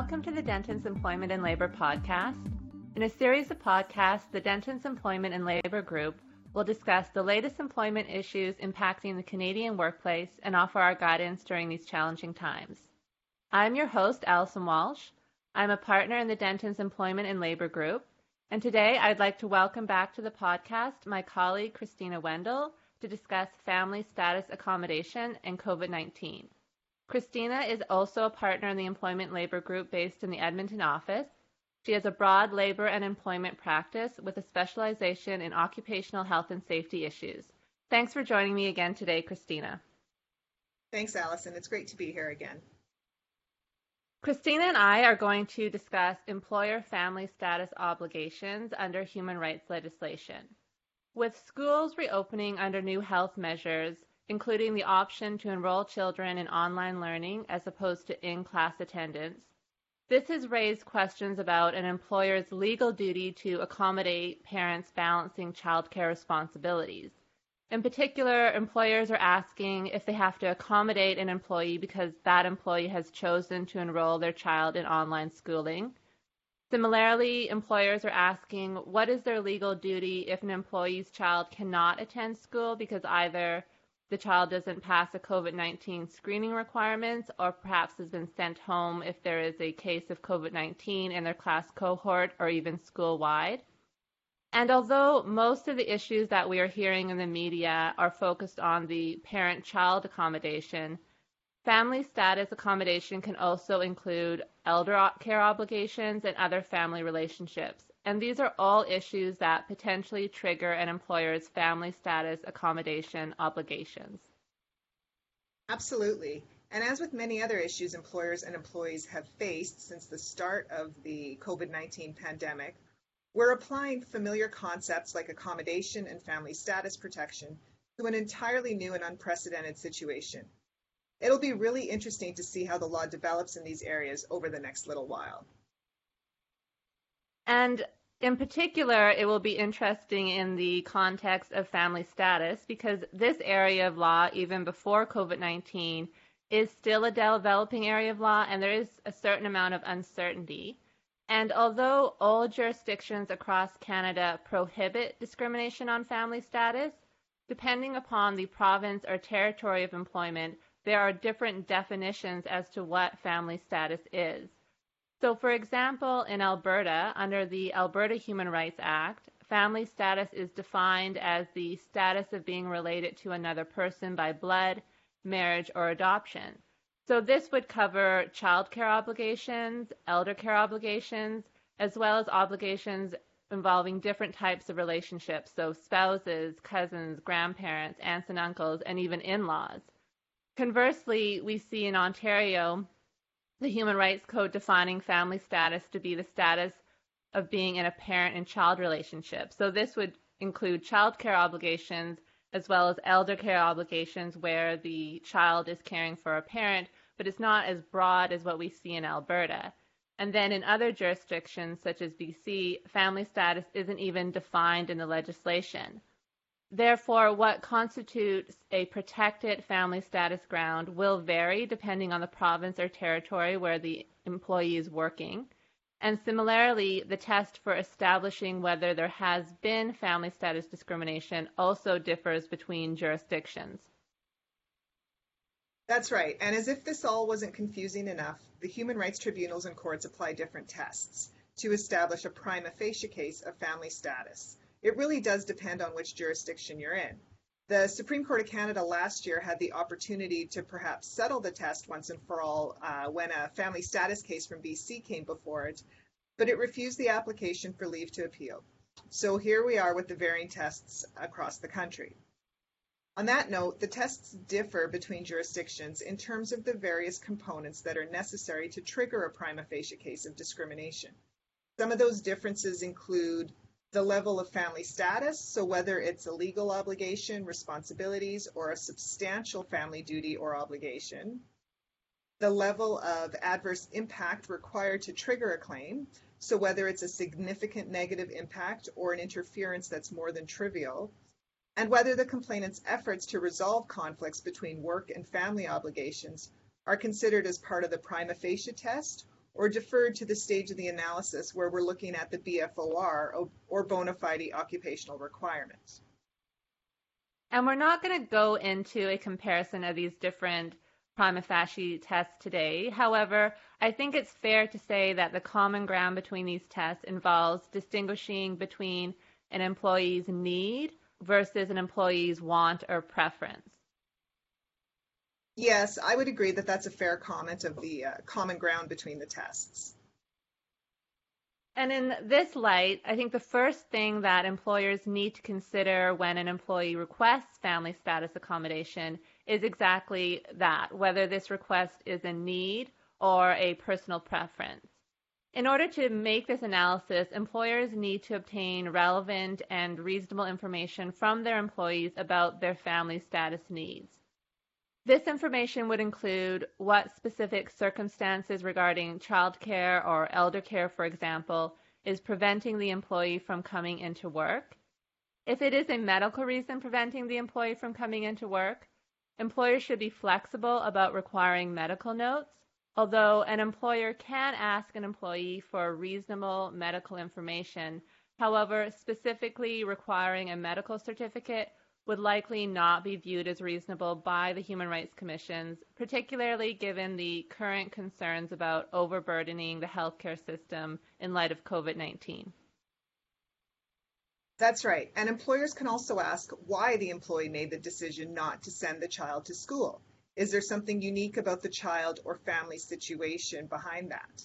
Welcome to the Dentons Employment and Labor Podcast. In a series of podcasts, the Dentons Employment and Labor Group will discuss the latest employment issues impacting the Canadian workplace and offer our guidance during these challenging times. I'm your host, Allison Walsh. I'm a partner in the Dentons Employment and Labor Group, and today I'd like to welcome back to the podcast my colleague Christina Wendell to discuss family status accommodation and COVID 19. Christina is also a partner in the Employment Labor Group based in the Edmonton office. She has a broad labor and employment practice with a specialization in occupational health and safety issues. Thanks for joining me again today, Christina. Thanks, Allison. It's great to be here again. Christina and I are going to discuss employer family status obligations under human rights legislation. With schools reopening under new health measures, including the option to enroll children in online learning as opposed to in-class attendance. This has raised questions about an employer's legal duty to accommodate parents balancing childcare responsibilities. In particular, employers are asking if they have to accommodate an employee because that employee has chosen to enroll their child in online schooling. Similarly, employers are asking what is their legal duty if an employee's child cannot attend school because either the child doesn't pass a COVID-19 screening requirements or perhaps has been sent home if there is a case of COVID-19 in their class cohort or even school-wide. And although most of the issues that we are hearing in the media are focused on the parent-child accommodation, family status accommodation can also include elder care obligations and other family relationships and these are all issues that potentially trigger an employer's family status accommodation obligations. Absolutely. And as with many other issues employers and employees have faced since the start of the COVID 19 pandemic, we're applying familiar concepts like accommodation and family status protection to an entirely new and unprecedented situation. It'll be really interesting to see how the law develops in these areas over the next little while. And in particular, it will be interesting in the context of family status because this area of law, even before COVID 19, is still a developing area of law and there is a certain amount of uncertainty. And although all jurisdictions across Canada prohibit discrimination on family status, depending upon the province or territory of employment, there are different definitions as to what family status is. So, for example, in Alberta, under the Alberta Human Rights Act, family status is defined as the status of being related to another person by blood, marriage, or adoption. So, this would cover child care obligations, elder care obligations, as well as obligations involving different types of relationships, so spouses, cousins, grandparents, aunts and uncles, and even in laws. Conversely, we see in Ontario the Human Rights Code defining family status to be the status of being in a parent and child relationship. So this would include child care obligations as well as elder care obligations where the child is caring for a parent, but it's not as broad as what we see in Alberta. And then in other jurisdictions, such as BC, family status isn't even defined in the legislation. Therefore, what constitutes a protected family status ground will vary depending on the province or territory where the employee is working. And similarly, the test for establishing whether there has been family status discrimination also differs between jurisdictions. That's right. And as if this all wasn't confusing enough, the human rights tribunals and courts apply different tests to establish a prima facie case of family status. It really does depend on which jurisdiction you're in. The Supreme Court of Canada last year had the opportunity to perhaps settle the test once and for all uh, when a family status case from BC came before it, but it refused the application for leave to appeal. So here we are with the varying tests across the country. On that note, the tests differ between jurisdictions in terms of the various components that are necessary to trigger a prima facie case of discrimination. Some of those differences include the level of family status, so whether it's a legal obligation, responsibilities, or a substantial family duty or obligation, the level of adverse impact required to trigger a claim, so whether it's a significant negative impact or an interference that's more than trivial, and whether the complainant's efforts to resolve conflicts between work and family obligations are considered as part of the prima facie test or deferred to the stage of the analysis where we're looking at the BFOR or bona fide occupational requirements. And we're not going to go into a comparison of these different prima facie tests today. However, I think it's fair to say that the common ground between these tests involves distinguishing between an employee's need versus an employee's want or preference. Yes, I would agree that that's a fair comment of the uh, common ground between the tests. And in this light, I think the first thing that employers need to consider when an employee requests family status accommodation is exactly that, whether this request is a need or a personal preference. In order to make this analysis, employers need to obtain relevant and reasonable information from their employees about their family status needs. This information would include what specific circumstances regarding childcare or elder care, for example, is preventing the employee from coming into work. If it is a medical reason preventing the employee from coming into work, employers should be flexible about requiring medical notes although an employer can ask an employee for reasonable medical information. However, specifically requiring a medical certificate would likely not be viewed as reasonable by the Human Rights Commissions, particularly given the current concerns about overburdening the healthcare system in light of COVID 19. That's right. And employers can also ask why the employee made the decision not to send the child to school. Is there something unique about the child or family situation behind that?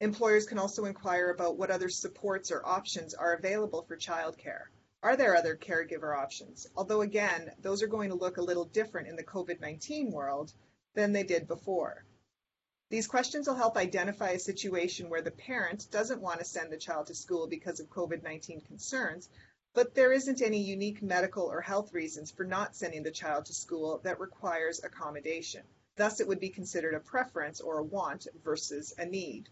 Employers can also inquire about what other supports or options are available for childcare. Are there other caregiver options? Although, again, those are going to look a little different in the COVID 19 world than they did before. These questions will help identify a situation where the parent doesn't want to send the child to school because of COVID 19 concerns, but there isn't any unique medical or health reasons for not sending the child to school that requires accommodation. Thus, it would be considered a preference or a want versus a need.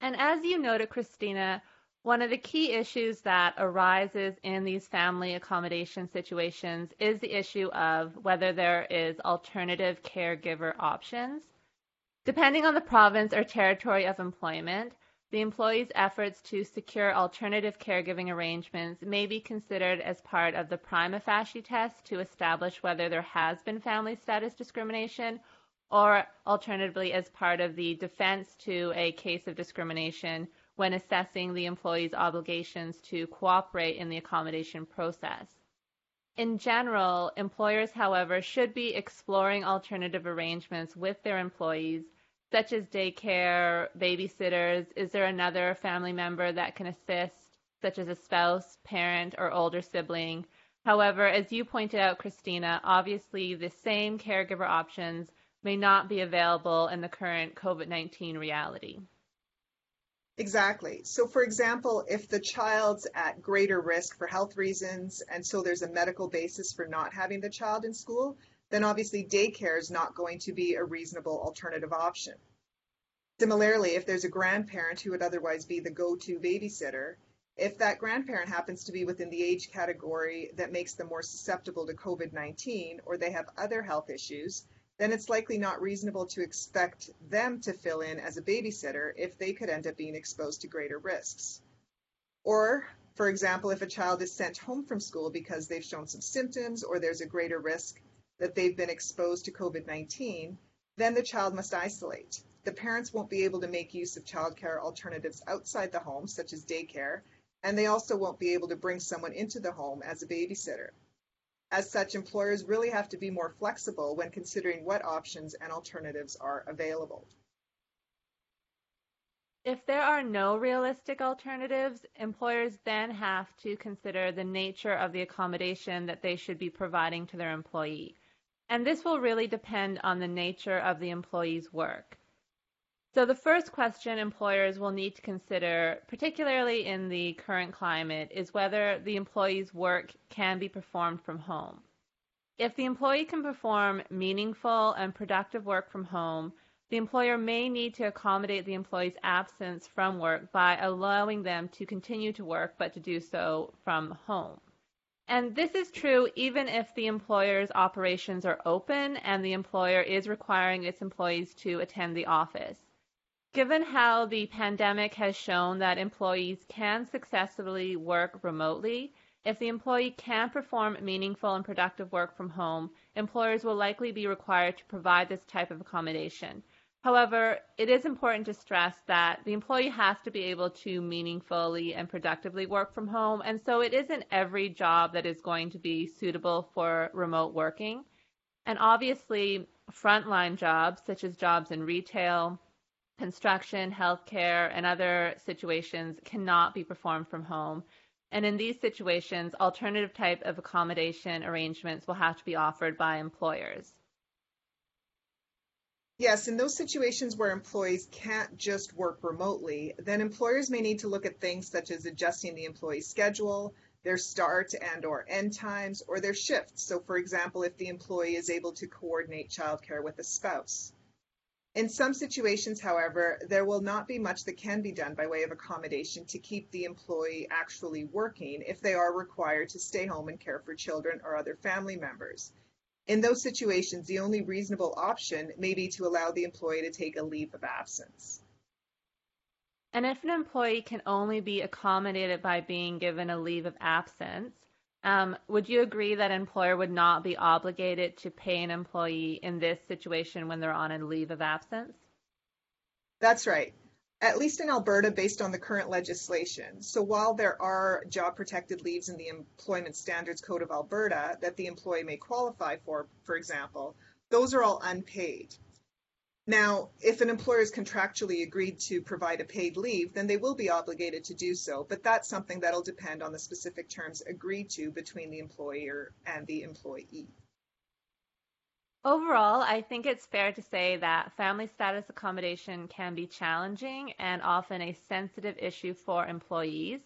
And as you noted, Christina, one of the key issues that arises in these family accommodation situations is the issue of whether there is alternative caregiver options. Depending on the province or territory of employment, the employee's efforts to secure alternative caregiving arrangements may be considered as part of the prima facie test to establish whether there has been family status discrimination, or alternatively as part of the defense to a case of discrimination when assessing the employee's obligations to cooperate in the accommodation process. In general, employers, however, should be exploring alternative arrangements with their employees such as daycare, babysitters? Is there another family member that can assist, such as a spouse, parent, or older sibling? However, as you pointed out, Christina, obviously the same caregiver options may not be available in the current COVID 19 reality. Exactly. So, for example, if the child's at greater risk for health reasons, and so there's a medical basis for not having the child in school, then obviously daycare is not going to be a reasonable alternative option. Similarly, if there's a grandparent who would otherwise be the go-to babysitter, if that grandparent happens to be within the age category that makes them more susceptible to COVID-19 or they have other health issues, then it's likely not reasonable to expect them to fill in as a babysitter if they could end up being exposed to greater risks. Or, for example, if a child is sent home from school because they've shown some symptoms or there's a greater risk that they've been exposed to COVID 19, then the child must isolate. The parents won't be able to make use of childcare alternatives outside the home, such as daycare, and they also won't be able to bring someone into the home as a babysitter. As such, employers really have to be more flexible when considering what options and alternatives are available. If there are no realistic alternatives, employers then have to consider the nature of the accommodation that they should be providing to their employee. And this will really depend on the nature of the employee's work. So the first question employers will need to consider, particularly in the current climate, is whether the employee's work can be performed from home. If the employee can perform meaningful and productive work from home, the employer may need to accommodate the employee's absence from work by allowing them to continue to work but to do so from home. And this is true even if the employer's operations are open and the employer is requiring its employees to attend the office. Given how the pandemic has shown that employees can successfully work remotely, if the employee can perform meaningful and productive work from home, employers will likely be required to provide this type of accommodation. However, it is important to stress that the employee has to be able to meaningfully and productively work from home, and so it isn't every job that is going to be suitable for remote working. And obviously, frontline jobs, such as jobs in retail, construction, healthcare, and other situations, cannot be performed from home. And in these situations, alternative type of accommodation arrangements will have to be offered by employers. Yes, in those situations where employees can't just work remotely, then employers may need to look at things such as adjusting the employee's schedule, their start and or end times, or their shifts. So for example, if the employee is able to coordinate childcare with a spouse. In some situations, however, there will not be much that can be done by way of accommodation to keep the employee actually working if they are required to stay home and care for children or other family members. In those situations, the only reasonable option may be to allow the employee to take a leave of absence. And if an employee can only be accommodated by being given a leave of absence, um, would you agree that employer would not be obligated to pay an employee in this situation when they're on a leave of absence? That's right at least in Alberta, based on the current legislation. So while there are job protected leaves in the Employment Standards Code of Alberta that the employee may qualify for, for example, those are all unpaid. Now, if an employer has contractually agreed to provide a paid leave, then they will be obligated to do so, but that's something that'll depend on the specific terms agreed to between the employer and the employee. Overall, I think it's fair to say that family status accommodation can be challenging and often a sensitive issue for employees.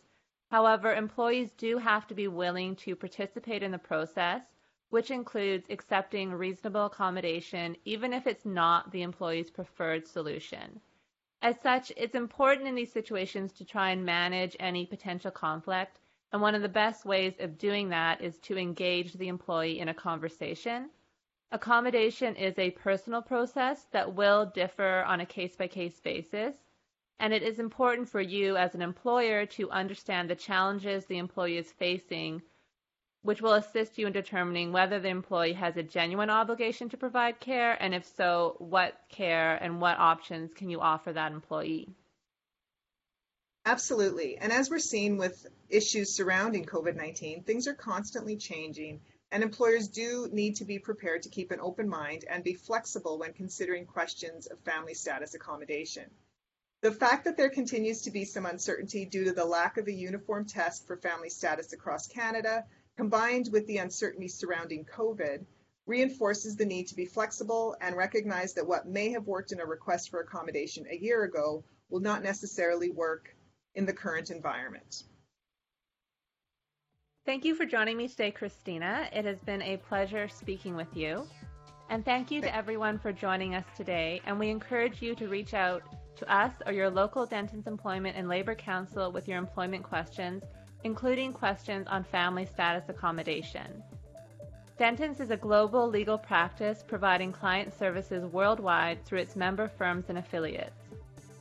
However, employees do have to be willing to participate in the process, which includes accepting reasonable accommodation even if it's not the employee's preferred solution. As such, it's important in these situations to try and manage any potential conflict, and one of the best ways of doing that is to engage the employee in a conversation Accommodation is a personal process that will differ on a case by case basis, and it is important for you as an employer to understand the challenges the employee is facing, which will assist you in determining whether the employee has a genuine obligation to provide care, and if so, what care and what options can you offer that employee. Absolutely. And as we're seeing with issues surrounding COVID 19, things are constantly changing and employers do need to be prepared to keep an open mind and be flexible when considering questions of family status accommodation. The fact that there continues to be some uncertainty due to the lack of a uniform test for family status across Canada, combined with the uncertainty surrounding COVID, reinforces the need to be flexible and recognize that what may have worked in a request for accommodation a year ago will not necessarily work in the current environment. Thank you for joining me today, Christina. It has been a pleasure speaking with you. And thank you to everyone for joining us today. And we encourage you to reach out to us or your local Dentons Employment and Labor Counsel with your employment questions, including questions on family status accommodation. Dentons is a global legal practice providing client services worldwide through its member firms and affiliates.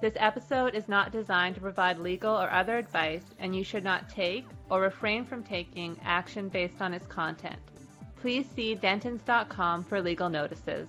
This episode is not designed to provide legal or other advice, and you should not take or refrain from taking action based on its content. Please see dentons.com for legal notices.